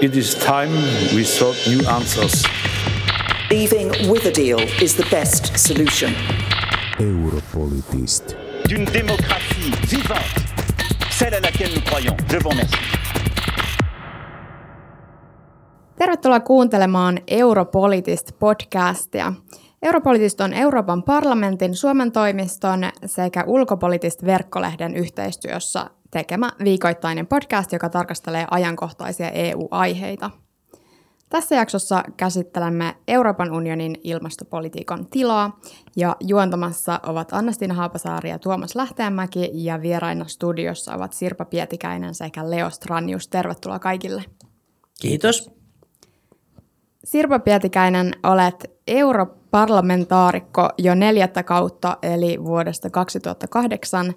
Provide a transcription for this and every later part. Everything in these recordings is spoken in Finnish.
It is time we sought new answers. Leaving with a deal is the best solution. Europolitist. D'une démocratie vivante, celle à laquelle nous croyons. Je vous remercie. Tervetuloa kuuntelemaan Europolitist podcastia. Europolitist on Euroopan parlamentin Suomen toimiston sekä Ulkopolitist verkkolehden yhteistyössä tekemä viikoittainen podcast, joka tarkastelee ajankohtaisia EU-aiheita. Tässä jaksossa käsittelemme Euroopan unionin ilmastopolitiikan tilaa ja juontamassa ovat Anna-Stina Haapasaari ja Tuomas Lähteenmäki ja vieraina studiossa ovat Sirpa Pietikäinen sekä Leo Stranius. Tervetuloa kaikille. Kiitos. Sirpa Pietikäinen, olet europarlamentaarikko jo neljättä kautta, eli vuodesta 2008.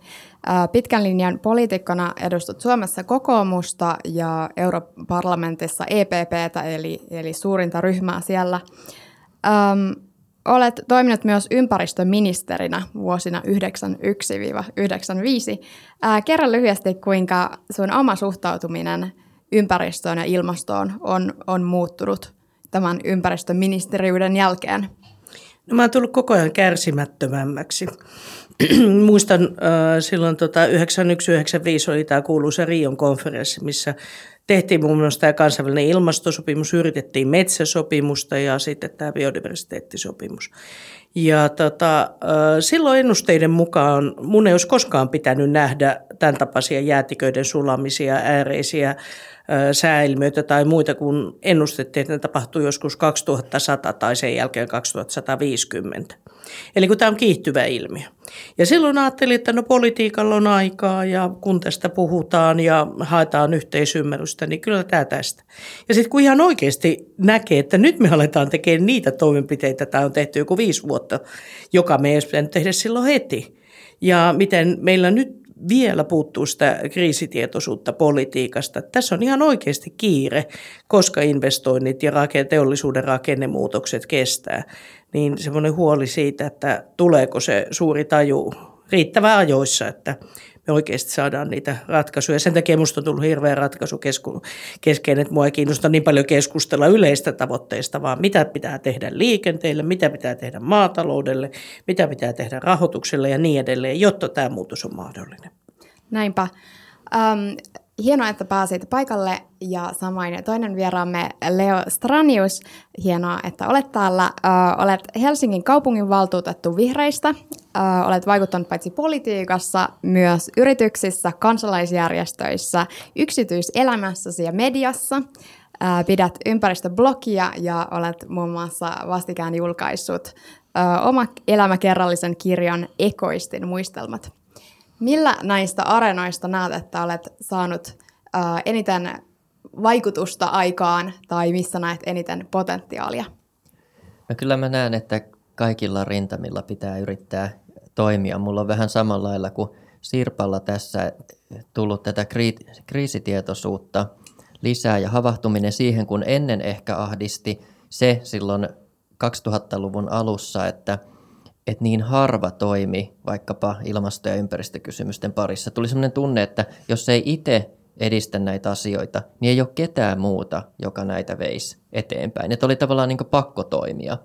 Pitkän linjan poliitikkona edustat Suomessa kokoomusta ja europarlamentissa EPPtä, eli, eli suurinta ryhmää siellä. Öm, olet toiminut myös ympäristöministerinä vuosina 1991-1995. Kerro lyhyesti, kuinka sun oma suhtautuminen ympäristöön ja ilmastoon on, on muuttunut – tämän ympäristöministeriöiden jälkeen? No mä oon tullut koko ajan kärsimättömämmäksi. Muistan äh, silloin tota, 9195 oli tämä kuuluisa Rion konferenssi, missä tehtiin muun muassa tämä kansainvälinen ilmastosopimus, yritettiin metsäsopimusta ja sitten tämä biodiversiteettisopimus. Ja tota, silloin ennusteiden mukaan mun ei olisi koskaan pitänyt nähdä tämän tapaisia jäätiköiden sulamisia, ääreisiä sääilmiöitä tai muita, kun ennustettiin, että ne tapahtuu joskus 2100 tai sen jälkeen 2150. Eli kun tämä on kiihtyvä ilmiö. Ja silloin ajattelin, että no politiikalla on aikaa ja kun tästä puhutaan ja haetaan yhteisymmärrystä, niin kyllä tämä tästä. Ja sitten kun ihan oikeasti näkee, että nyt me aletaan tekemään niitä toimenpiteitä, tämä on tehty joku viisi vuotta, joka me ei tehdä silloin heti. Ja miten meillä nyt vielä puuttuu sitä kriisitietoisuutta politiikasta. Tässä on ihan oikeasti kiire, koska investoinnit ja teollisuuden rakennemuutokset kestää. Niin semmoinen huoli siitä, että tuleeko se suuri taju riittävän ajoissa, että oikeasti saadaan niitä ratkaisuja. Sen takia minusta on tullut hirveä ratkaisu kesken, että mua ei kiinnosta niin paljon keskustella yleistä tavoitteista, vaan mitä pitää tehdä liikenteelle, mitä pitää tehdä maataloudelle, mitä pitää tehdä rahoitukselle ja niin edelleen, jotta tämä muutos on mahdollinen. Näinpä. Um, hienoa, että pääsit paikalle ja samoin toinen vieraamme Leo Stranius. Hienoa, että olet täällä. Olet Helsingin kaupungin valtuutettu vihreistä. Uh, olet vaikuttanut paitsi politiikassa, myös yrityksissä, kansalaisjärjestöissä, yksityiselämässäsi ja mediassa. Uh, pidät ympäristöblogia ja olet muun muassa vastikään julkaissut uh, oma elämäkerrallisen kirjan Ekoistin muistelmat. Millä näistä areenoista näet, että olet saanut uh, eniten vaikutusta aikaan tai missä näet eniten potentiaalia? No kyllä mä näen, että kaikilla rintamilla pitää yrittää toimia. Mulla on vähän samalla lailla kuin Sirpalla tässä tullut tätä kriisitietoisuutta lisää ja havahtuminen siihen, kun ennen ehkä ahdisti se silloin 2000-luvun alussa, että – että niin harva toimi vaikkapa ilmasto- ja ympäristökysymysten parissa. Tuli sellainen tunne, että jos ei itse edistä näitä asioita, niin ei ole ketään muuta, joka näitä veisi eteenpäin. Että oli tavallaan niin pakko toimia.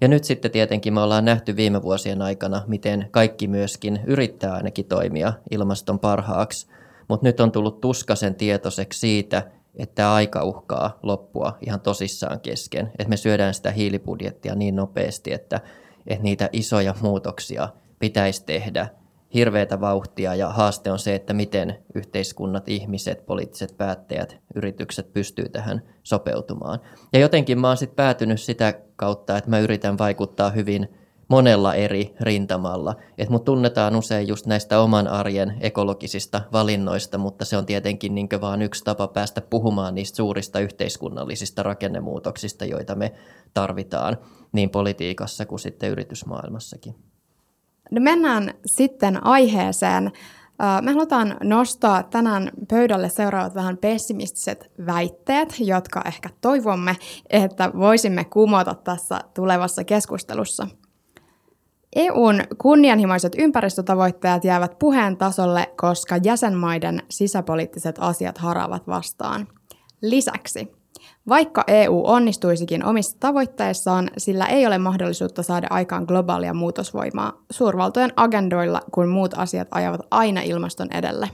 Ja nyt sitten tietenkin me ollaan nähty viime vuosien aikana, miten kaikki myöskin yrittää ainakin toimia ilmaston parhaaksi. Mutta nyt on tullut tuskasen tietoiseksi siitä, että aika uhkaa loppua ihan tosissaan kesken. Että me syödään sitä hiilibudjettia niin nopeasti, että että niitä isoja muutoksia pitäisi tehdä hirveätä vauhtia ja haaste on se, että miten yhteiskunnat, ihmiset, poliittiset päättäjät, yritykset pystyy tähän sopeutumaan. Ja jotenkin mä oon sitten päätynyt sitä kautta, että mä yritän vaikuttaa hyvin monella eri rintamalla. Että mut tunnetaan usein just näistä oman arjen ekologisista valinnoista, mutta se on tietenkin niin vaan yksi tapa päästä puhumaan niistä suurista yhteiskunnallisista rakennemuutoksista, joita me tarvitaan niin politiikassa kuin sitten yritysmaailmassakin. No mennään sitten aiheeseen. Me halutaan nostaa tänään pöydälle seuraavat vähän pessimistiset väitteet, jotka ehkä toivomme, että voisimme kumota tässä tulevassa keskustelussa. EUn kunnianhimoiset ympäristötavoitteet jäävät puheen tasolle, koska jäsenmaiden sisäpoliittiset asiat haraavat vastaan. Lisäksi Vaikka EU onnistuisikin omissa tavoitteissaan, sillä ei ole mahdollisuutta saada aikaan globaalia muutosvoimaa suurvaltojen agendoilla, kun muut asiat ajavat aina ilmaston edelle.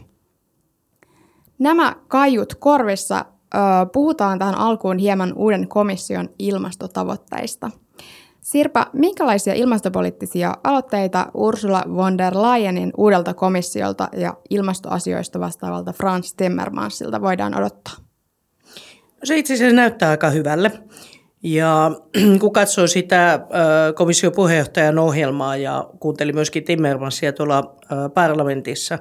Nämä kaiut korvissa ö, puhutaan tähän alkuun hieman uuden komission ilmastotavoitteista. Sirpa, minkälaisia ilmastopoliittisia aloitteita Ursula von der Leyenin uudelta komissiolta ja ilmastoasioista vastaavalta Franz Timmermansilta voidaan odottaa? Se itse asiassa näyttää aika hyvälle. Ja kun katsoo sitä komission puheenjohtajan ohjelmaa ja kuunteli myöskin Timmermansia tuolla parlamentissa,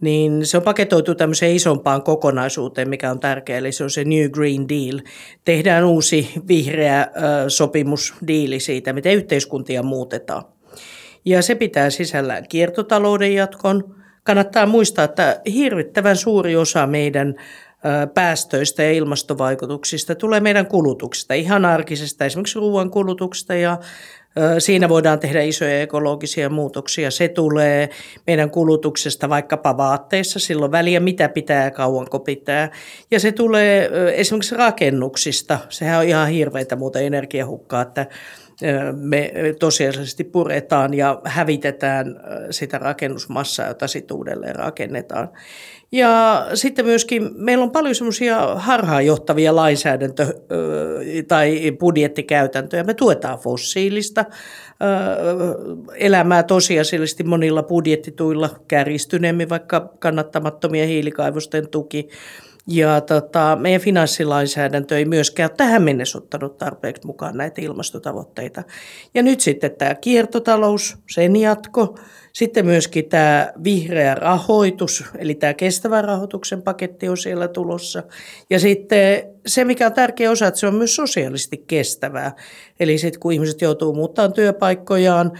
niin se on paketoitu tämmöiseen isompaan kokonaisuuteen, mikä on tärkeä, eli se on se New Green Deal. Tehdään uusi vihreä sopimusdiili siitä, miten yhteiskuntia muutetaan. Ja se pitää sisällään kiertotalouden jatkon. Kannattaa muistaa, että hirvittävän suuri osa meidän päästöistä ja ilmastovaikutuksista tulee meidän kulutuksesta, ihan arkisesta, esimerkiksi ruoan kulutuksesta ja Siinä voidaan tehdä isoja ekologisia muutoksia. Se tulee meidän kulutuksesta vaikkapa vaatteissa, silloin väliä mitä pitää ja kauanko pitää. Ja se tulee esimerkiksi rakennuksista. Sehän on ihan hirveitä muuta energiahukkaa, että me tosiasiallisesti puretaan ja hävitetään sitä rakennusmassaa, jota sitten uudelleen rakennetaan. Ja sitten myöskin meillä on paljon semmoisia harhaanjohtavia lainsäädäntö- tai budjettikäytäntöjä. Me tuetaan fossiilista elämää tosiasiallisesti monilla budjettituilla kärjistyneemmin, vaikka kannattamattomia hiilikaivosten tuki ja tota, meidän finanssilainsäädäntö ei myöskään tähän mennessä ottanut tarpeeksi mukaan näitä ilmastotavoitteita. Ja nyt sitten tämä kiertotalous, sen jatko, sitten myöskin tämä vihreä rahoitus, eli tämä kestävän rahoituksen paketti on siellä tulossa. Ja sitten se, mikä on tärkeä osa, että se on myös sosiaalisesti kestävää. Eli sitten kun ihmiset joutuu muuttamaan työpaikkojaan,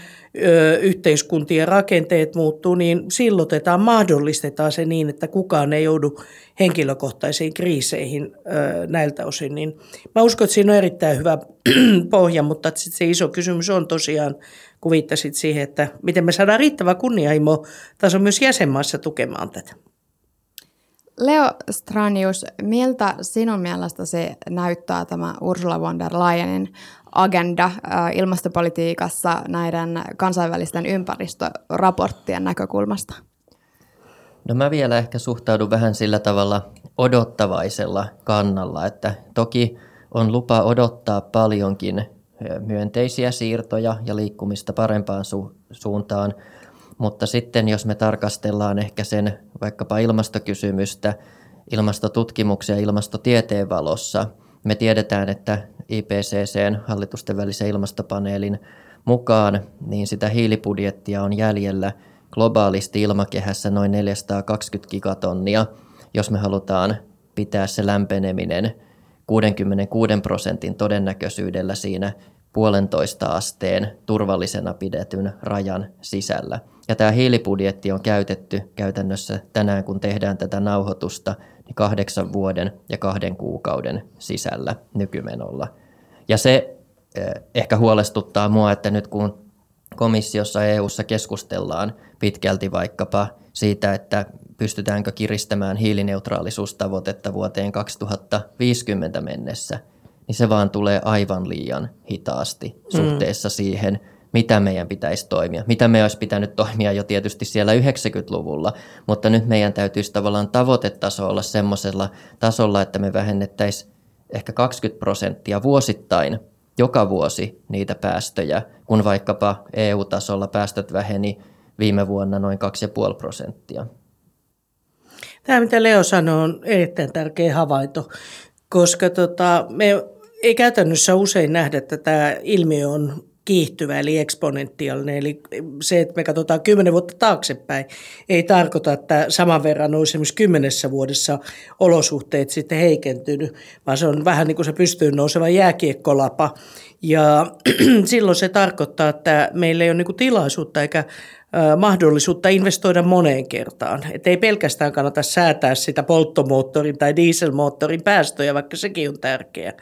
yhteiskuntien rakenteet muuttuu, niin sillotetaan, mahdollistetaan se niin, että kukaan ei joudu henkilökohtaisiin kriiseihin näiltä osin. Niin mä uskon, että siinä on erittäin hyvä pohja, mutta se iso kysymys on tosiaan, kun viittasit siihen, että miten me saadaan riittävä kunnianhimo taso myös jäsenmaassa tukemaan tätä. Leo Stranius, miltä sinun mielestä se näyttää tämä Ursula von der Leyenin agenda ilmastopolitiikassa näiden kansainvälisten ympäristöraporttien näkökulmasta? No mä vielä ehkä suhtaudun vähän sillä tavalla odottavaisella kannalla, että toki on lupa odottaa paljonkin myönteisiä siirtoja ja liikkumista parempaan su- suuntaan, mutta sitten jos me tarkastellaan ehkä sen vaikkapa ilmastokysymystä ilmastotutkimuksia ilmastotieteen valossa, me tiedetään, että IPCCn hallitusten välisen ilmastopaneelin mukaan niin sitä hiilibudjettia on jäljellä globaalisti ilmakehässä noin 420 gigatonnia, jos me halutaan pitää se lämpeneminen 66 prosentin todennäköisyydellä siinä puolentoista asteen turvallisena pidetyn rajan sisällä. Ja tämä hiilibudjetti on käytetty käytännössä tänään, kun tehdään tätä nauhoitusta, niin kahdeksan vuoden ja kahden kuukauden sisällä nykymenolla. Ja se eh, ehkä huolestuttaa mua, että nyt kun komissiossa EU:ssa keskustellaan pitkälti vaikkapa siitä, että pystytäänkö kiristämään hiilineutraalisuustavoitetta vuoteen 2050 mennessä, niin se vaan tulee aivan liian hitaasti suhteessa mm. siihen, mitä meidän pitäisi toimia. Mitä me olisi pitänyt toimia jo tietysti siellä 90-luvulla, mutta nyt meidän täytyisi tavallaan tavoitetaso olla semmoisella tasolla, että me vähennettäisiin ehkä 20 prosenttia vuosittain joka vuosi niitä päästöjä, kun vaikkapa EU-tasolla päästöt väheni viime vuonna noin 2,5 prosenttia. Tämä, mitä Leo sanoi, on erittäin tärkeä havainto, koska tota, me ei käytännössä usein nähdä, että tämä ilmiö on kiihtyvä eli eksponentiaalinen. Eli se, että me katsotaan kymmenen vuotta taaksepäin, ei tarkoita, että saman verran olisi esimerkiksi kymmenessä vuodessa olosuhteet sitten heikentynyt, vaan se on vähän niin kuin se pystyy nouseva jääkiekkolapa. Ja silloin se tarkoittaa, että meillä ei ole niin tilaisuutta eikä mahdollisuutta investoida moneen kertaan. Et ei pelkästään kannata säätää sitä polttomoottorin tai dieselmoottorin päästöjä, vaikka sekin on tärkeää,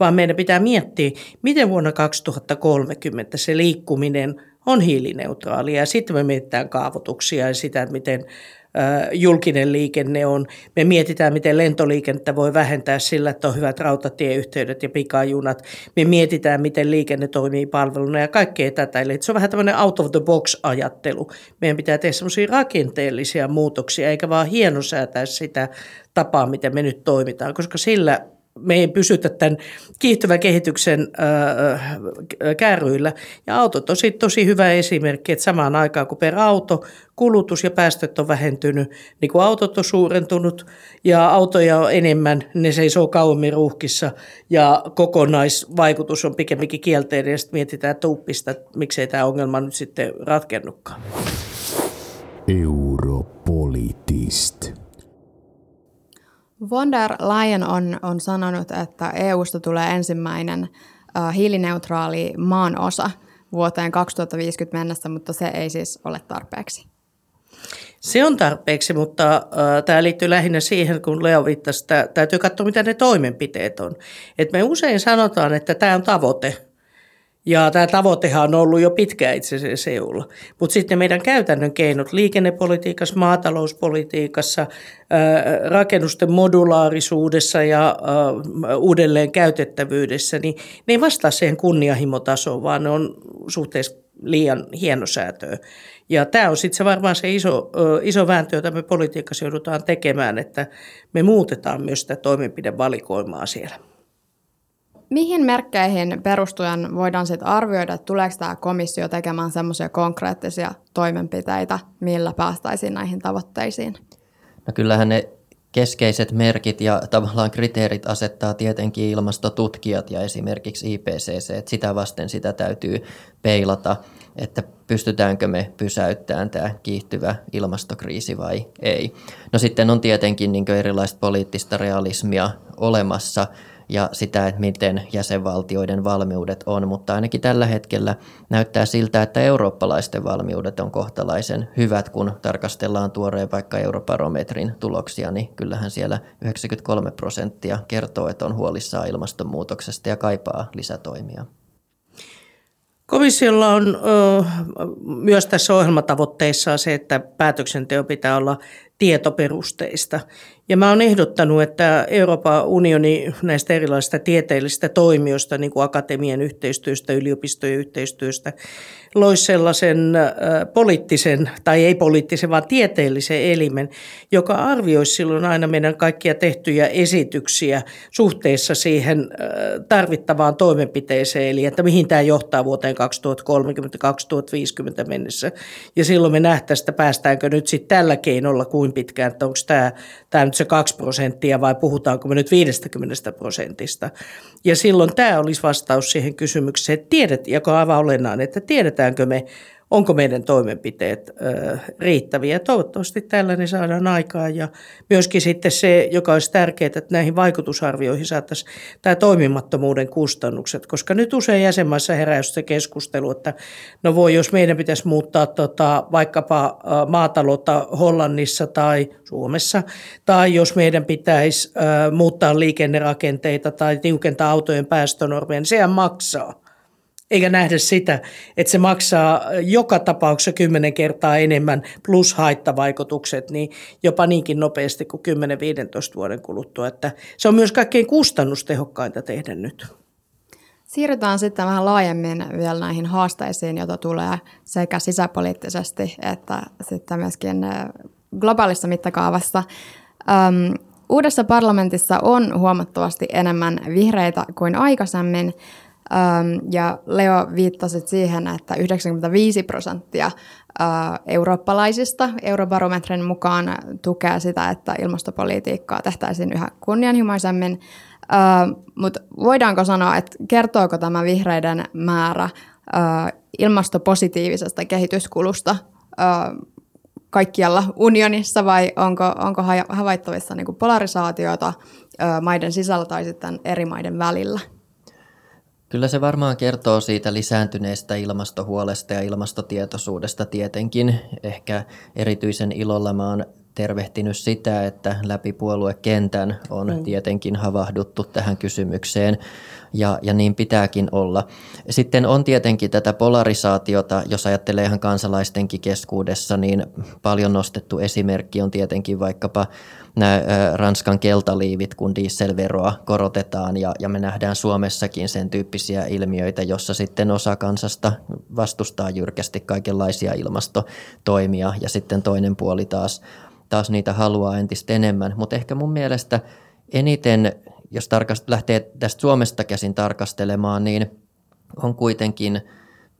vaan meidän pitää miettiä, miten vuonna 2030 se liikkuminen on hiilineutraalia. Ja sitten me mietitään kaavoituksia ja sitä, miten julkinen liikenne on. Me mietitään, miten lentoliikennettä voi vähentää sillä, että on hyvät rautatieyhteydet ja pikajunat. Me mietitään, miten liikenne toimii palveluna ja kaikkea tätä. Eli se on vähän tämmöinen out of the box ajattelu. Meidän pitää tehdä semmoisia rakenteellisia muutoksia, eikä vaan hienosäätää sitä tapaa, miten me nyt toimitaan, koska sillä me ei pysytä tämän kiihtyvän kehityksen kärryillä. Ja autot on sitten tosi hyvä esimerkki, että samaan aikaan kun per auto kulutus ja päästöt on vähentynyt, niin kun autot on suurentunut ja autoja on enemmän, ne seisoo kauemmin ruuhkissa ja kokonaisvaikutus on pikemminkin kielteinen ja sitten mietitään tuuppista, että miksei tämä ongelma nyt sitten ratkennutkaan. Europolitist. Von der Leyen on, on sanonut, että EUsta tulee ensimmäinen uh, hiilineutraali maan osa vuoteen 2050 mennessä, mutta se ei siis ole tarpeeksi. Se on tarpeeksi, mutta äh, tämä liittyy lähinnä siihen, kun Leo viittasi, että täytyy katsoa, mitä ne toimenpiteet on. Et me usein sanotaan, että tämä on tavoite – ja tämä tavoitehan on ollut jo pitkään itse asiassa EUlla. Mutta sitten meidän käytännön keinot liikennepolitiikassa, maatalouspolitiikassa, rakennusten modulaarisuudessa ja uudelleen käytettävyydessä, niin ne ei vastaa siihen kunnianhimotasoon, vaan ne on suhteessa liian hienosäätöä. Ja tämä on sitten varmaan se iso, iso vääntö, jota me politiikassa joudutaan tekemään, että me muutetaan myös sitä toimenpidevalikoimaa siellä. Mihin merkkeihin perustuen voidaan sitten arvioida, että tuleeko tämä komissio tekemään semmoisia konkreettisia toimenpiteitä, millä päästäisiin näihin tavoitteisiin? No kyllähän ne keskeiset merkit ja tavallaan kriteerit asettaa tietenkin ilmastotutkijat ja esimerkiksi IPCC, että sitä vasten sitä täytyy peilata, että pystytäänkö me pysäyttämään tämä kiihtyvä ilmastokriisi vai ei. No sitten on tietenkin niin erilaista poliittista realismia olemassa, ja sitä, että miten jäsenvaltioiden valmiudet on, mutta ainakin tällä hetkellä näyttää siltä, että eurooppalaisten valmiudet on kohtalaisen hyvät, kun tarkastellaan tuoreen vaikka eurobarometrin tuloksia, niin kyllähän siellä 93 prosenttia kertoo, että on huolissaan ilmastonmuutoksesta ja kaipaa lisätoimia. Komissiolla on ö, myös tässä ohjelmatavoitteissa se, että päätöksenteo pitää olla tietoperusteista. Ja mä oon ehdottanut, että Euroopan unioni näistä erilaisista tieteellisistä toimijoista, niin kuin akatemian yhteistyöstä, yliopistojen yhteistyöstä, loisi sellaisen poliittisen, tai ei poliittisen, vaan tieteellisen elimen, joka arvioisi silloin aina meidän kaikkia tehtyjä esityksiä suhteessa siihen tarvittavaan toimenpiteeseen, eli että mihin tämä johtaa vuoteen 2030-2050 mennessä. Ja silloin me nähtäisiin, että päästäänkö nyt sitten tällä keinolla kuin pitkään, että onko tämä, tämä nyt se 2 prosenttia vai puhutaanko me nyt 50 prosentista. Ja silloin tämä olisi vastaus siihen kysymykseen, että tiedet, joka on aivan olennainen, että tiedetäänkö me, onko meidän toimenpiteet riittäviä. Toivottavasti tällainen saadaan aikaan. Ja myöskin sitten se, joka olisi tärkeää, että näihin vaikutusarvioihin saataisiin tämä toimimattomuuden kustannukset, koska nyt usein jäsenmaissa herää se keskustelu, että no voi, jos meidän pitäisi muuttaa tota, vaikkapa maataloutta Hollannissa tai Suomessa, tai jos meidän pitäisi muuttaa liikennerakenteita tai tiukentaa autojen päästönormeja, niin sehän maksaa eikä nähdä sitä, että se maksaa joka tapauksessa kymmenen kertaa enemmän plus haittavaikutukset, niin jopa niinkin nopeasti kuin 10-15 vuoden kuluttua. Että se on myös kaikkein kustannustehokkainta tehdä nyt. Siirrytään sitten vähän laajemmin vielä näihin haasteisiin, joita tulee sekä sisäpoliittisesti että sitten myöskin globaalissa mittakaavassa. Öm, uudessa parlamentissa on huomattavasti enemmän vihreitä kuin aikaisemmin, ja Leo viittasi siihen, että 95 prosenttia eurooppalaisista eurobarometrin mukaan tukee sitä, että ilmastopolitiikkaa tehtäisiin yhä kunnianhimoisemmin. Mutta voidaanko sanoa, että kertooko tämä vihreiden määrä ilmastopositiivisesta kehityskulusta kaikkialla unionissa vai onko, onko havaittavissa niin polarisaatiota maiden sisällä tai sitten eri maiden välillä? Kyllä se varmaan kertoo siitä lisääntyneestä ilmastohuolesta ja ilmastotietoisuudesta tietenkin. Ehkä erityisen ilolla mä oon tervehtinyt sitä, että läpi puoluekentän on mm. tietenkin havahduttu tähän kysymykseen ja, ja niin pitääkin olla. Sitten on tietenkin tätä polarisaatiota, jos ajattelee ihan kansalaistenkin keskuudessa, niin paljon nostettu esimerkki on tietenkin vaikkapa nämä Ranskan keltaliivit, kun dieselveroa korotetaan ja, ja me nähdään Suomessakin sen tyyppisiä ilmiöitä, jossa sitten osa kansasta vastustaa jyrkästi kaikenlaisia ilmastotoimia ja sitten toinen puoli taas, taas niitä haluaa entistä enemmän. Mutta ehkä mun mielestä eniten, jos tarkast- lähtee tästä Suomesta käsin tarkastelemaan, niin on kuitenkin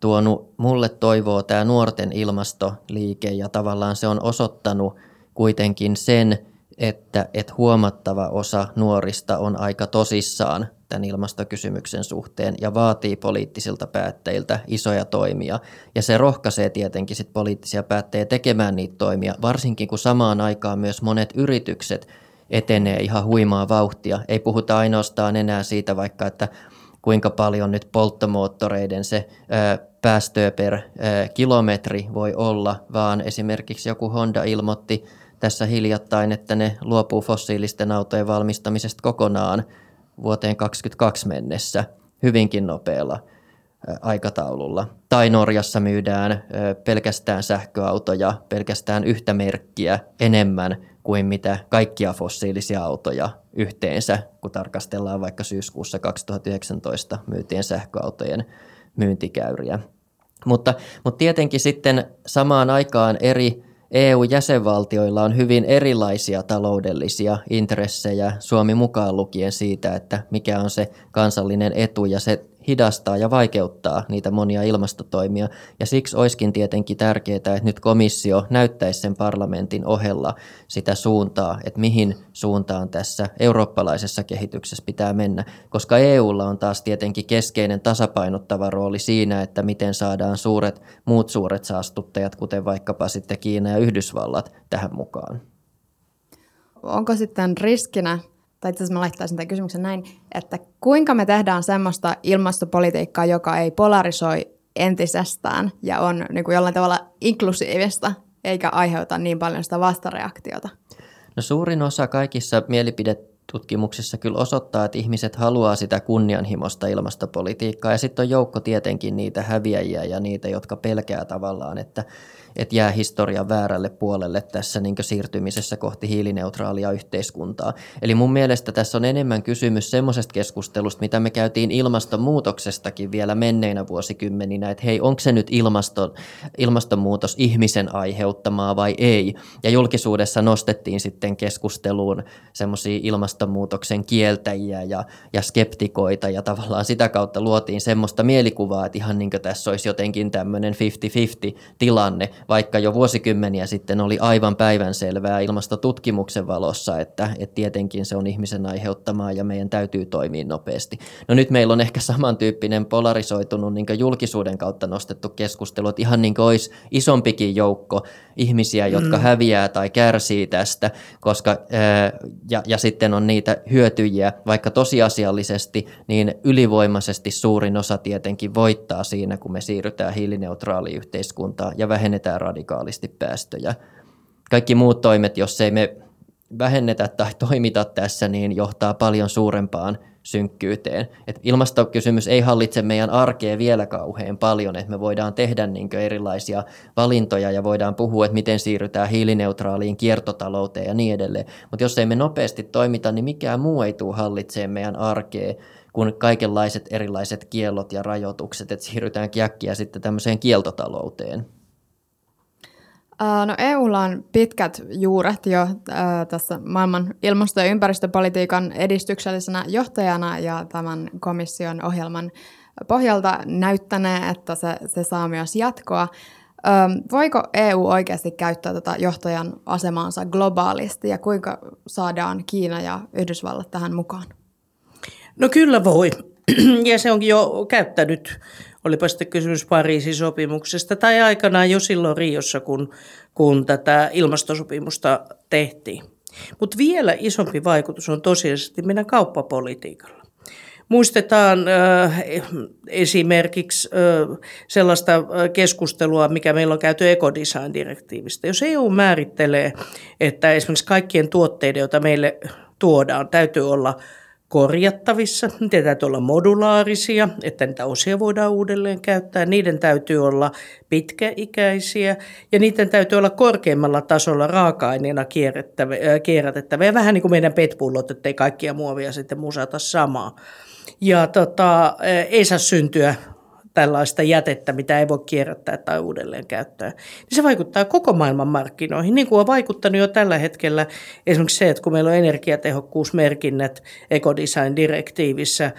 tuonut mulle toivoa tämä nuorten ilmastoliike ja tavallaan se on osoittanut kuitenkin sen, että, että huomattava osa nuorista on aika tosissaan tämän ilmastokysymyksen suhteen ja vaatii poliittisilta päättäjiltä isoja toimia. Ja se rohkaisee tietenkin sit poliittisia päättäjiä tekemään niitä toimia, varsinkin kun samaan aikaan myös monet yritykset etenee ihan huimaa vauhtia. Ei puhuta ainoastaan enää siitä vaikka, että kuinka paljon nyt polttomoottoreiden se ö, päästöä per ö, kilometri voi olla, vaan esimerkiksi joku Honda ilmoitti tässä hiljattain, että ne luopuu fossiilisten autojen valmistamisesta kokonaan vuoteen 2022 mennessä hyvinkin nopealla aikataululla. Tai Norjassa myydään pelkästään sähköautoja, pelkästään yhtä merkkiä enemmän kuin mitä kaikkia fossiilisia autoja yhteensä, kun tarkastellaan vaikka syyskuussa 2019 myytien sähköautojen myyntikäyriä. Mutta, mutta tietenkin sitten samaan aikaan eri EU-jäsenvaltioilla on hyvin erilaisia taloudellisia intressejä, Suomi mukaan lukien siitä, että mikä on se kansallinen etu ja se hidastaa ja vaikeuttaa niitä monia ilmastotoimia. Ja siksi olisikin tietenkin tärkeää, että nyt komissio näyttäisi sen parlamentin ohella sitä suuntaa, että mihin suuntaan tässä eurooppalaisessa kehityksessä pitää mennä. Koska EUlla on taas tietenkin keskeinen tasapainottava rooli siinä, että miten saadaan suuret, muut suuret saastuttajat, kuten vaikkapa sitten Kiina ja Yhdysvallat tähän mukaan. Onko sitten riskinä tai itse asiassa mä laittaisin tämän kysymyksen näin, että kuinka me tehdään semmoista ilmastopolitiikkaa, joka ei polarisoi entisestään ja on niin kuin jollain tavalla inklusiivista, eikä aiheuta niin paljon sitä vastareaktiota? No suurin osa kaikissa mielipidetutkimuksissa kyllä osoittaa, että ihmiset haluaa sitä kunnianhimosta ilmastopolitiikkaa ja sitten on joukko tietenkin niitä häviäjiä ja niitä, jotka pelkää tavallaan, että että jää historian väärälle puolelle tässä niin siirtymisessä kohti hiilineutraalia yhteiskuntaa. Eli mun mielestä tässä on enemmän kysymys semmoisesta keskustelusta, mitä me käytiin ilmastonmuutoksestakin vielä menneinä vuosikymmeninä, että hei, onko se nyt ilmasto, ilmastonmuutos ihmisen aiheuttamaa vai ei? Ja julkisuudessa nostettiin sitten keskusteluun semmoisia ilmastonmuutoksen kieltäjiä ja, ja skeptikoita ja tavallaan sitä kautta luotiin semmoista mielikuvaa, että ihan niin kuin tässä olisi jotenkin tämmöinen 50-50 tilanne, vaikka jo vuosikymmeniä sitten oli aivan päivänselvää ilmastotutkimuksen valossa, että, että tietenkin se on ihmisen aiheuttamaa ja meidän täytyy toimia nopeasti. No nyt meillä on ehkä samantyyppinen polarisoitunut niin julkisuuden kautta nostettu keskustelu, että ihan niin kuin olisi isompikin joukko ihmisiä, jotka mm. häviää tai kärsii tästä, koska, ja, ja sitten on niitä hyötyjiä, vaikka tosiasiallisesti, niin ylivoimaisesti suurin osa tietenkin voittaa siinä, kun me siirrytään hiilineutraaliin yhteiskuntaan ja vähennetään vähentää radikaalisti päästöjä. Kaikki muut toimet, jos ei me vähennetä tai toimita tässä, niin johtaa paljon suurempaan synkkyyteen. Et ilmastokysymys ei hallitse meidän arkea vielä kauhean paljon, että me voidaan tehdä niin erilaisia valintoja ja voidaan puhua, että miten siirrytään hiilineutraaliin kiertotalouteen ja niin edelleen. Mutta jos ei me nopeasti toimita, niin mikään muu ei tule hallitsemaan meidän arkea kuin kaikenlaiset erilaiset kiellot ja rajoitukset, että siirrytään kiäkkiä sitten tämmöiseen kieltotalouteen. No EUlla on pitkät juuret jo tässä maailman ilmasto- ja ympäristöpolitiikan edistyksellisenä johtajana ja tämän komission ohjelman pohjalta näyttänee, että se, se saa myös jatkoa. Voiko EU oikeasti käyttää tätä johtajan asemaansa globaalisti ja kuinka saadaan Kiina ja Yhdysvallat tähän mukaan? No kyllä voi. Ja se onkin jo käyttänyt olipa sitten kysymys Pariisin sopimuksesta tai aikanaan jo silloin Riossa, kun, kun tätä ilmastosopimusta tehtiin. Mutta vielä isompi vaikutus on tosiasiallisesti meidän kauppapolitiikalla. Muistetaan äh, esimerkiksi äh, sellaista äh, keskustelua, mikä meillä on käyty ekodesign-direktiivistä. Jos EU määrittelee, että esimerkiksi kaikkien tuotteiden, joita meille tuodaan, täytyy olla korjattavissa. Niiden täytyy olla modulaarisia, että niitä osia voidaan uudelleen käyttää. Niiden täytyy olla pitkäikäisiä ja niiden täytyy olla korkeimmalla tasolla raaka-aineena kierrätettäviä. Vähän niin kuin meidän petpullot, ettei kaikkia muovia sitten musata samaa. Ja tota, ei saa syntyä tällaista jätettä, mitä ei voi kierrättää tai uudelleen käyttää, niin se vaikuttaa koko maailman markkinoihin, niin kuin on vaikuttanut jo tällä hetkellä esimerkiksi se, että kun meillä on energiatehokkuusmerkinnät ekodesign-direktiivissä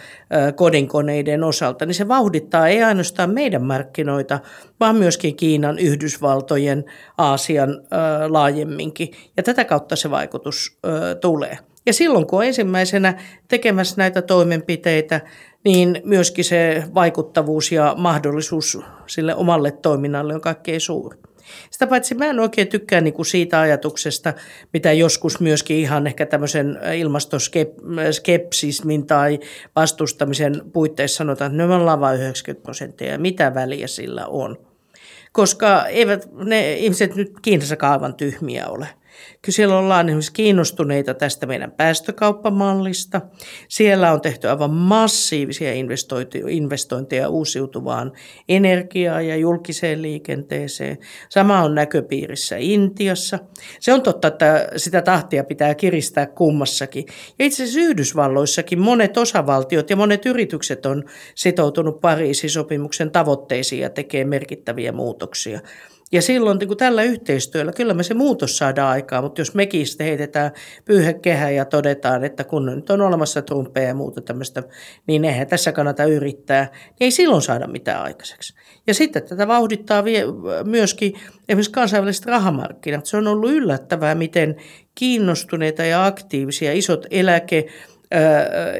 kodinkoneiden osalta, niin se vauhdittaa ei ainoastaan meidän markkinoita, vaan myöskin Kiinan, Yhdysvaltojen, Aasian laajemminkin. Ja tätä kautta se vaikutus tulee. Ja silloin, kun on ensimmäisenä tekemässä näitä toimenpiteitä, niin myöskin se vaikuttavuus ja mahdollisuus sille omalle toiminnalle on kaikkein suuri. Sitä paitsi mä en oikein tykkää niin kuin siitä ajatuksesta, mitä joskus myöskin ihan ehkä tämmöisen ilmastoskepsismin tai vastustamisen puitteissa sanotaan, että ne on vain 90 prosenttia ja mitä väliä sillä on. Koska eivät ne ihmiset nyt Kiinassa aivan tyhmiä ole. Kyllä siellä ollaan esimerkiksi kiinnostuneita tästä meidän päästökauppamallista. Siellä on tehty aivan massiivisia investointeja uusiutuvaan energiaan ja julkiseen liikenteeseen. Sama on näköpiirissä Intiassa. Se on totta, että sitä tahtia pitää kiristää kummassakin. Ja itse asiassa Yhdysvalloissakin monet osavaltiot ja monet yritykset on sitoutunut Pariisin sopimuksen tavoitteisiin ja tekee merkittäviä muutoksia. Ja silloin niin kun tällä yhteistyöllä, kyllä me se muutos saadaan aikaa, mutta jos mekin sitten heitetään pyyhekehä ja todetaan, että kun nyt on olemassa trumpeja ja muuta tämmöistä, niin eihän tässä kannata yrittää, niin ei silloin saada mitään aikaiseksi. Ja sitten tätä vauhdittaa vie, myöskin esimerkiksi kansainväliset rahamarkkinat. Se on ollut yllättävää, miten kiinnostuneita ja aktiivisia isot eläke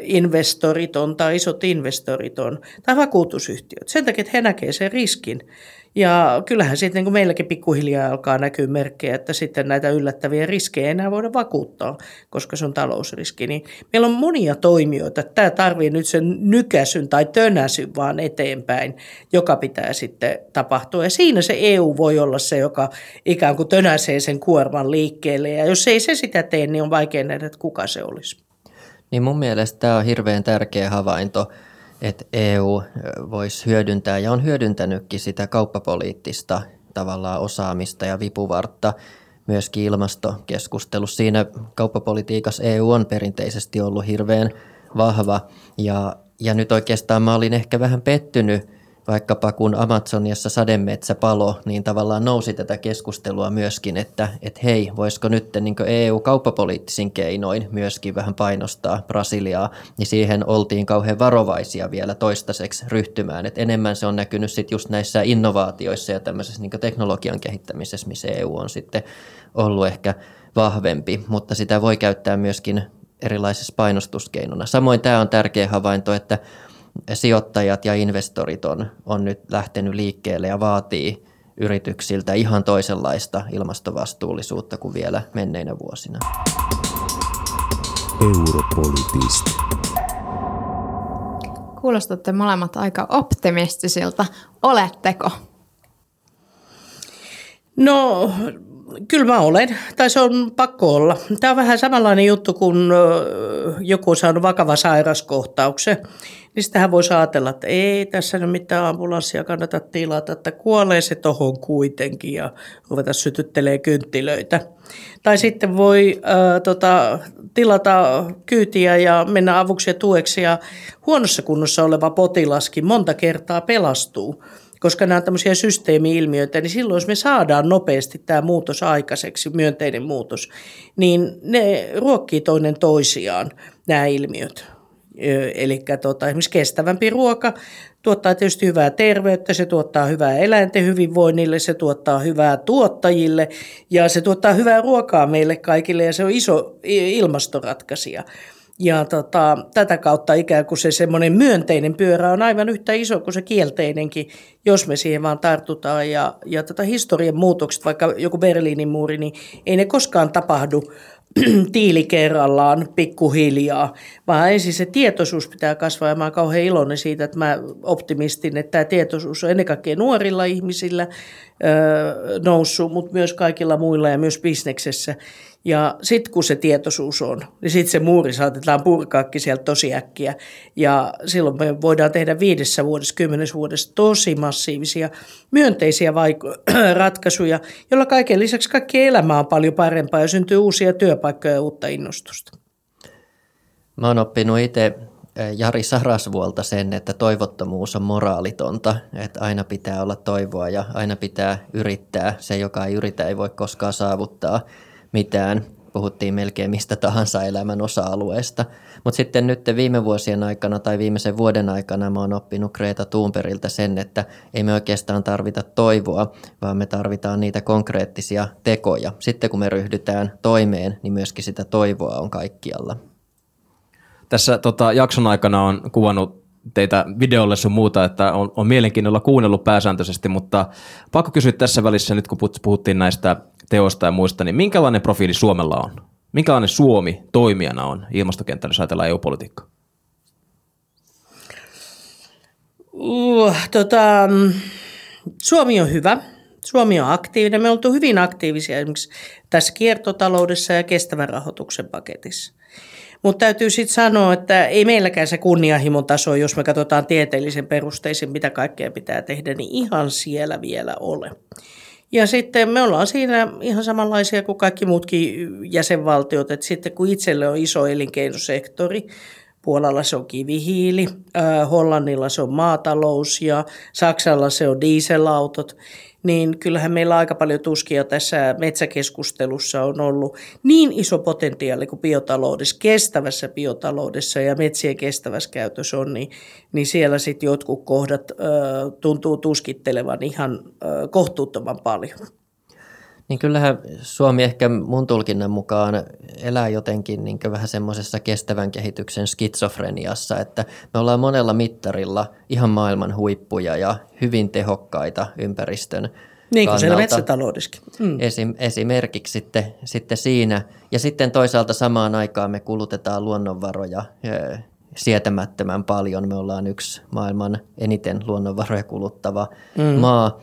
investorit on tai isot investorit on, tai vakuutusyhtiöt. Sen takia, että he näkevät sen riskin. Ja kyllähän sitten niin meilläkin pikkuhiljaa alkaa näkyä merkkejä, että sitten näitä yllättäviä riskejä ei enää voida vakuuttaa, koska se on talousriski. Niin meillä on monia toimijoita. Tämä tarvii nyt sen nykäsyn tai tönäsyn vaan eteenpäin, joka pitää sitten tapahtua. Ja siinä se EU voi olla se, joka ikään kuin tönäsee sen kuorman liikkeelle. Ja jos ei se sitä tee, niin on vaikea nähdä, että kuka se olisi. Niin mun mielestä tämä on hirveän tärkeä havainto – että EU voisi hyödyntää ja on hyödyntänytkin sitä kauppapoliittista tavallaan osaamista ja vipuvartta myöskin ilmastokeskustelussa. Siinä kauppapolitiikassa EU on perinteisesti ollut hirveän vahva ja, ja nyt oikeastaan mä olin ehkä vähän pettynyt – vaikkapa kun Amazoniassa sademetsä palo, niin tavallaan nousi tätä keskustelua myöskin, että, että hei, voisiko nyt niin EU-kauppapoliittisin keinoin myöskin vähän painostaa Brasiliaa, niin siihen oltiin kauhean varovaisia vielä toistaiseksi ryhtymään. Et enemmän se on näkynyt sitten just näissä innovaatioissa ja tämmöisessä niin teknologian kehittämisessä, missä EU on sitten ollut ehkä vahvempi, mutta sitä voi käyttää myöskin erilaisissa painostuskeinona. Samoin tämä on tärkeä havainto, että sijoittajat ja investorit on, on nyt lähtenyt liikkeelle ja vaatii yrityksiltä ihan toisenlaista ilmastovastuullisuutta kuin vielä menneinä vuosina. Europolitist. Kuulostatte molemmat aika optimistisilta. Oletteko? No, kyllä mä olen. Tai se on pakko olla. Tämä on vähän samanlainen juttu, kun joku on saanut vakava sairaskohtauksen niin sitähän voisi ajatella, että ei tässä nyt mitään ambulanssia kannata tilata, että kuolee se tohon kuitenkin ja ruveta sytyttelee kynttilöitä. Tai sitten voi äh, tota, tilata kyytiä ja mennä avuksi ja tueksi ja huonossa kunnossa oleva potilaskin monta kertaa pelastuu koska nämä on tämmöisiä systeemi-ilmiöitä, niin silloin jos me saadaan nopeasti tämä muutos aikaiseksi, myönteinen muutos, niin ne ruokkii toinen toisiaan, nämä ilmiöt. Eli tota, esimerkiksi kestävämpi ruoka tuottaa tietysti hyvää terveyttä, se tuottaa hyvää eläinten hyvinvoinnille, se tuottaa hyvää tuottajille ja se tuottaa hyvää ruokaa meille kaikille ja se on iso ilmastoratkaisija. Ja tota, tätä kautta ikään kuin se semmoinen myönteinen pyörä on aivan yhtä iso kuin se kielteinenkin, jos me siihen vaan tartutaan. Ja, ja tota historian muutokset, vaikka joku Berliinin muuri, niin ei ne koskaan tapahdu tiili kerrallaan pikkuhiljaa, vaan ensin se tietoisuus pitää kasvaa ja mä oon kauhean iloinen siitä, että mä optimistin, että tämä tietoisuus on ennen kaikkea nuorilla ihmisillä noussut, mutta myös kaikilla muilla ja myös bisneksessä. Ja sitten kun se tietoisuus on, niin sitten se muuri saatetaan purkaakin sieltä tosi äkkiä. Ja silloin me voidaan tehdä viidessä vuodessa, kymmenessä vuodessa tosi massiivisia myönteisiä vaik- ratkaisuja, jolla kaiken lisäksi kaikki elämä on paljon parempaa ja syntyy uusia työpaikkoja ja uutta innostusta. Mä oon oppinut itse Jari Sarasvuolta sen, että toivottomuus on moraalitonta, että aina pitää olla toivoa ja aina pitää yrittää. Se, joka ei yritä, ei voi koskaan saavuttaa mitään. Puhuttiin melkein mistä tahansa elämän osa-alueesta. Mutta sitten nyt viime vuosien aikana tai viimeisen vuoden aikana mä oon oppinut Greta Thunbergiltä sen, että ei me oikeastaan tarvita toivoa, vaan me tarvitaan niitä konkreettisia tekoja. Sitten kun me ryhdytään toimeen, niin myöskin sitä toivoa on kaikkialla. Tässä tota, jakson aikana on kuvannut teitä videolle sun muuta, että on, on mielenkiinnolla kuunnellut pääsääntöisesti, mutta pakko kysyä tässä välissä nyt, kun puhuttiin näistä teosta ja muista, niin minkälainen profiili Suomella on? Minkälainen Suomi toimijana on ilmastokentällä, jos ajatellaan EU-politiikkaa? Uh, tota, Suomi on hyvä. Suomi on aktiivinen. Me oltu hyvin aktiivisia esimerkiksi tässä kiertotaloudessa ja kestävän rahoituksen paketissa. Mutta täytyy sitten sanoa, että ei meilläkään se kunnianhimon taso, jos me katsotaan tieteellisen perusteisen, mitä kaikkea pitää tehdä, niin ihan siellä vielä ole. Ja sitten me ollaan siinä ihan samanlaisia kuin kaikki muutkin jäsenvaltiot, että sitten kun itselle on iso elinkeinosektori, Puolalla se on kivihiili, Hollannilla se on maatalous ja Saksalla se on dieselautot niin kyllähän meillä aika paljon tuskia tässä metsäkeskustelussa on ollut niin iso potentiaali kuin biotaloudessa, kestävässä biotaloudessa ja metsien kestävässä käytössä on, niin, niin siellä sitten jotkut kohdat ö, tuntuu tuskittelevan ihan ö, kohtuuttoman paljon. Niin kyllähän Suomi ehkä mun tulkinnan mukaan elää jotenkin niin vähän semmoisessa kestävän kehityksen skitsofreniassa, että me ollaan monella mittarilla ihan maailman huippuja ja hyvin tehokkaita ympäristön niin kuin siellä metsätaloudessakin. Mm. Esim, esimerkiksi sitten, sitten siinä. Ja sitten toisaalta samaan aikaan me kulutetaan luonnonvaroja sietämättömän paljon. Me ollaan yksi maailman eniten luonnonvaroja kuluttava mm. maa.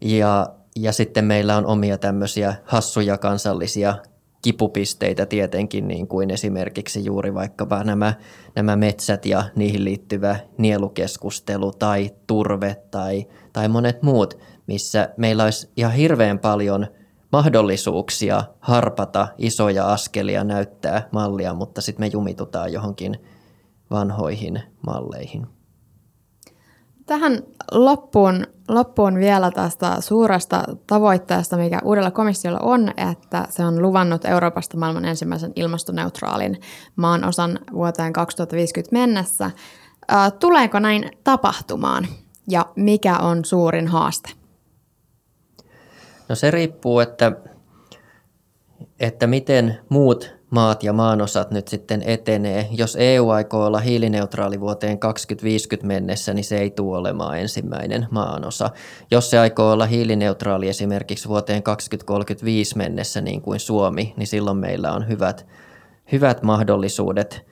Ja ja sitten meillä on omia tämmöisiä hassuja kansallisia kipupisteitä tietenkin, niin kuin esimerkiksi juuri vaikkapa nämä, nämä metsät ja niihin liittyvä nielukeskustelu tai turve tai, tai monet muut, missä meillä olisi ihan hirveän paljon mahdollisuuksia harpata isoja askelia, näyttää mallia, mutta sitten me jumitutaan johonkin vanhoihin malleihin. Tähän loppuun, loppuun vielä tästä suuresta tavoitteesta, mikä uudella komissiolla on, että se on luvannut Euroopasta maailman ensimmäisen ilmastoneutraalin maan osan vuoteen 2050 mennessä. Tuleeko näin tapahtumaan ja mikä on suurin haaste? No se riippuu, että, että miten muut maat ja maanosat nyt sitten etenee. Jos EU aikoo olla hiilineutraali vuoteen 2050 mennessä, niin se ei tule olemaan ensimmäinen maanosa. Jos se aikoo olla hiilineutraali esimerkiksi vuoteen 2035 mennessä niin kuin Suomi, niin silloin meillä on hyvät, hyvät mahdollisuudet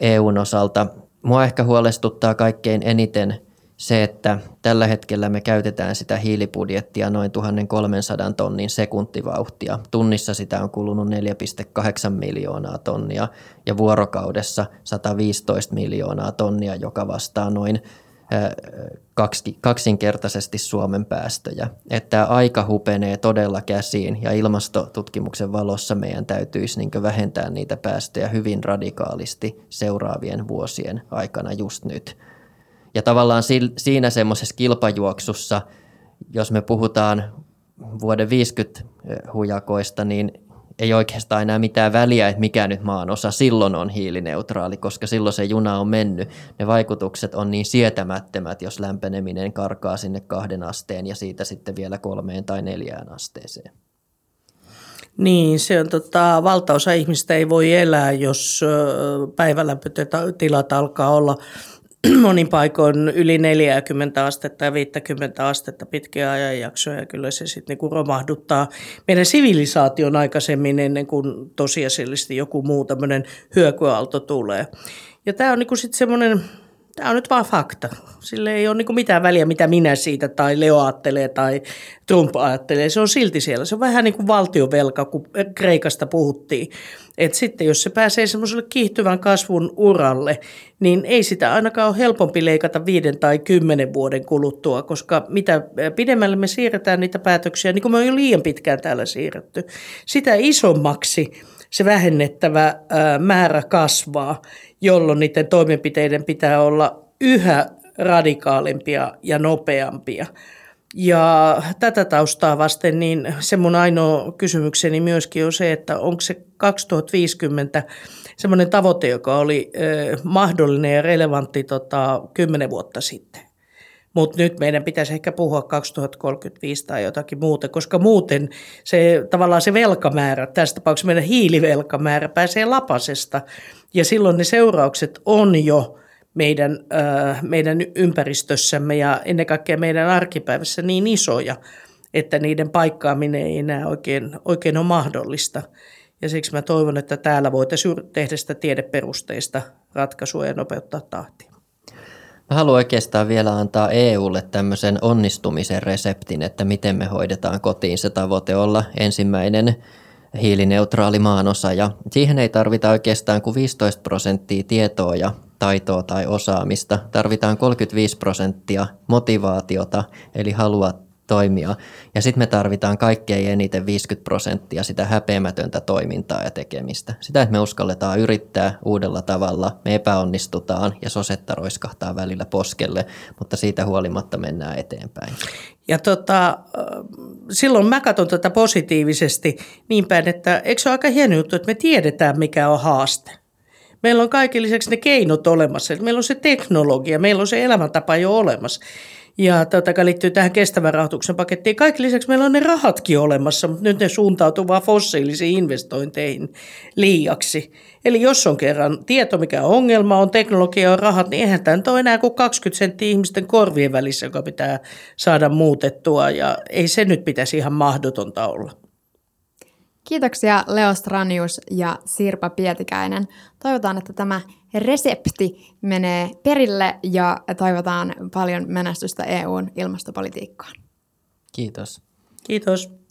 EUn osalta. Mua ehkä huolestuttaa kaikkein eniten – se, että tällä hetkellä me käytetään sitä hiilibudjettia noin 1300 tonnin sekuntivauhtia. Tunnissa sitä on kulunut 4,8 miljoonaa tonnia ja vuorokaudessa 115 miljoonaa tonnia, joka vastaa noin kaksinkertaisesti Suomen päästöjä. Että aika hupenee todella käsiin ja ilmastotutkimuksen valossa meidän täytyisi niin vähentää niitä päästöjä hyvin radikaalisti seuraavien vuosien aikana just nyt – ja tavallaan siinä semmoisessa kilpajuoksussa, jos me puhutaan vuoden 50 hujakoista, niin ei oikeastaan enää mitään väliä, että mikä nyt maan osa silloin on hiilineutraali, koska silloin se juna on mennyt. Ne vaikutukset on niin sietämättömät, jos lämpeneminen karkaa sinne kahden asteen ja siitä sitten vielä kolmeen tai neljään asteeseen. Niin, se on tota, valtaosa ihmistä ei voi elää, jos päivälämpötilat alkaa olla monin paikoin yli 40 astetta ja 50 astetta pitkiä ajanjaksoja. Kyllä se sitten niinku romahduttaa meidän sivilisaation aikaisemmin ennen kuin tosiasiallisesti joku muu tämmöinen hyökyaalto tulee. Ja tämä on niinku sitten semmoinen Tämä on nyt vaan fakta. Sille ei ole niin mitään väliä, mitä minä siitä tai Leo ajattelee tai Trump ajattelee. Se on silti siellä. Se on vähän niin kuin valtiovelka, kun Kreikasta puhuttiin. Et sitten jos se pääsee semmoiselle kiihtyvän kasvun uralle, niin ei sitä ainakaan ole helpompi leikata viiden tai kymmenen vuoden kuluttua, koska mitä pidemmälle me siirretään niitä päätöksiä, niin kuin me on jo liian pitkään täällä siirretty, sitä isommaksi se vähennettävä määrä kasvaa jolloin niiden toimenpiteiden pitää olla yhä radikaalimpia ja nopeampia. Ja tätä taustaa vasten niin se mun ainoa kysymykseni myöskin on se, että onko se 2050 semmoinen tavoite, joka oli mahdollinen ja relevantti tota, 10 vuotta sitten. Mutta nyt meidän pitäisi ehkä puhua 2035 tai jotakin muuta, koska muuten se tavallaan se velkamäärä, tässä tapauksessa meidän hiilivelkamäärä pääsee lapasesta – ja silloin ne seuraukset on jo meidän, äh, meidän ympäristössämme ja ennen kaikkea meidän arkipäivässä niin isoja, että niiden paikkaaminen ei enää oikein, oikein ole mahdollista. Ja siksi mä toivon, että täällä voitaisiin tehdä sitä tiedeperusteista ratkaisua ja nopeuttaa tahtia. Mä haluan oikeastaan vielä antaa EUlle tämmöisen onnistumisen reseptin, että miten me hoidetaan kotiin se tavoite olla ensimmäinen hiilineutraali maanosa ja siihen ei tarvita oikeastaan kuin 15 prosenttia tietoa ja taitoa tai osaamista. Tarvitaan 35 prosenttia motivaatiota eli halua toimia. Ja sitten me tarvitaan kaikkein eniten 50 prosenttia sitä häpeämätöntä toimintaa ja tekemistä. Sitä, että me uskalletaan yrittää uudella tavalla, me epäonnistutaan ja sosetta roiskahtaa välillä poskelle, mutta siitä huolimatta mennään eteenpäin. Ja tota, silloin mä katson tätä positiivisesti niin päin, että eikö se ole aika hieno juttu, että me tiedetään mikä on haaste. Meillä on kaiken lisäksi ne keinot olemassa. Meillä on se teknologia, meillä on se elämäntapa jo olemassa ja tota, joka liittyy tähän kestävän rahoituksen pakettiin. Kaikki lisäksi meillä on ne rahatkin olemassa, mutta nyt ne suuntautuu vaan fossiilisiin investointeihin liiaksi. Eli jos on kerran tieto, mikä on ongelma, on teknologia ja rahat, niin eihän tämä ole enää kuin 20 senttiä ihmisten korvien välissä, joka pitää saada muutettua ja ei se nyt pitäisi ihan mahdotonta olla. Kiitoksia Leo Stranius ja Sirpa Pietikäinen. Toivotaan, että tämä resepti menee perille ja toivotaan paljon menestystä EUn ilmastopolitiikkaan. Kiitos. Kiitos.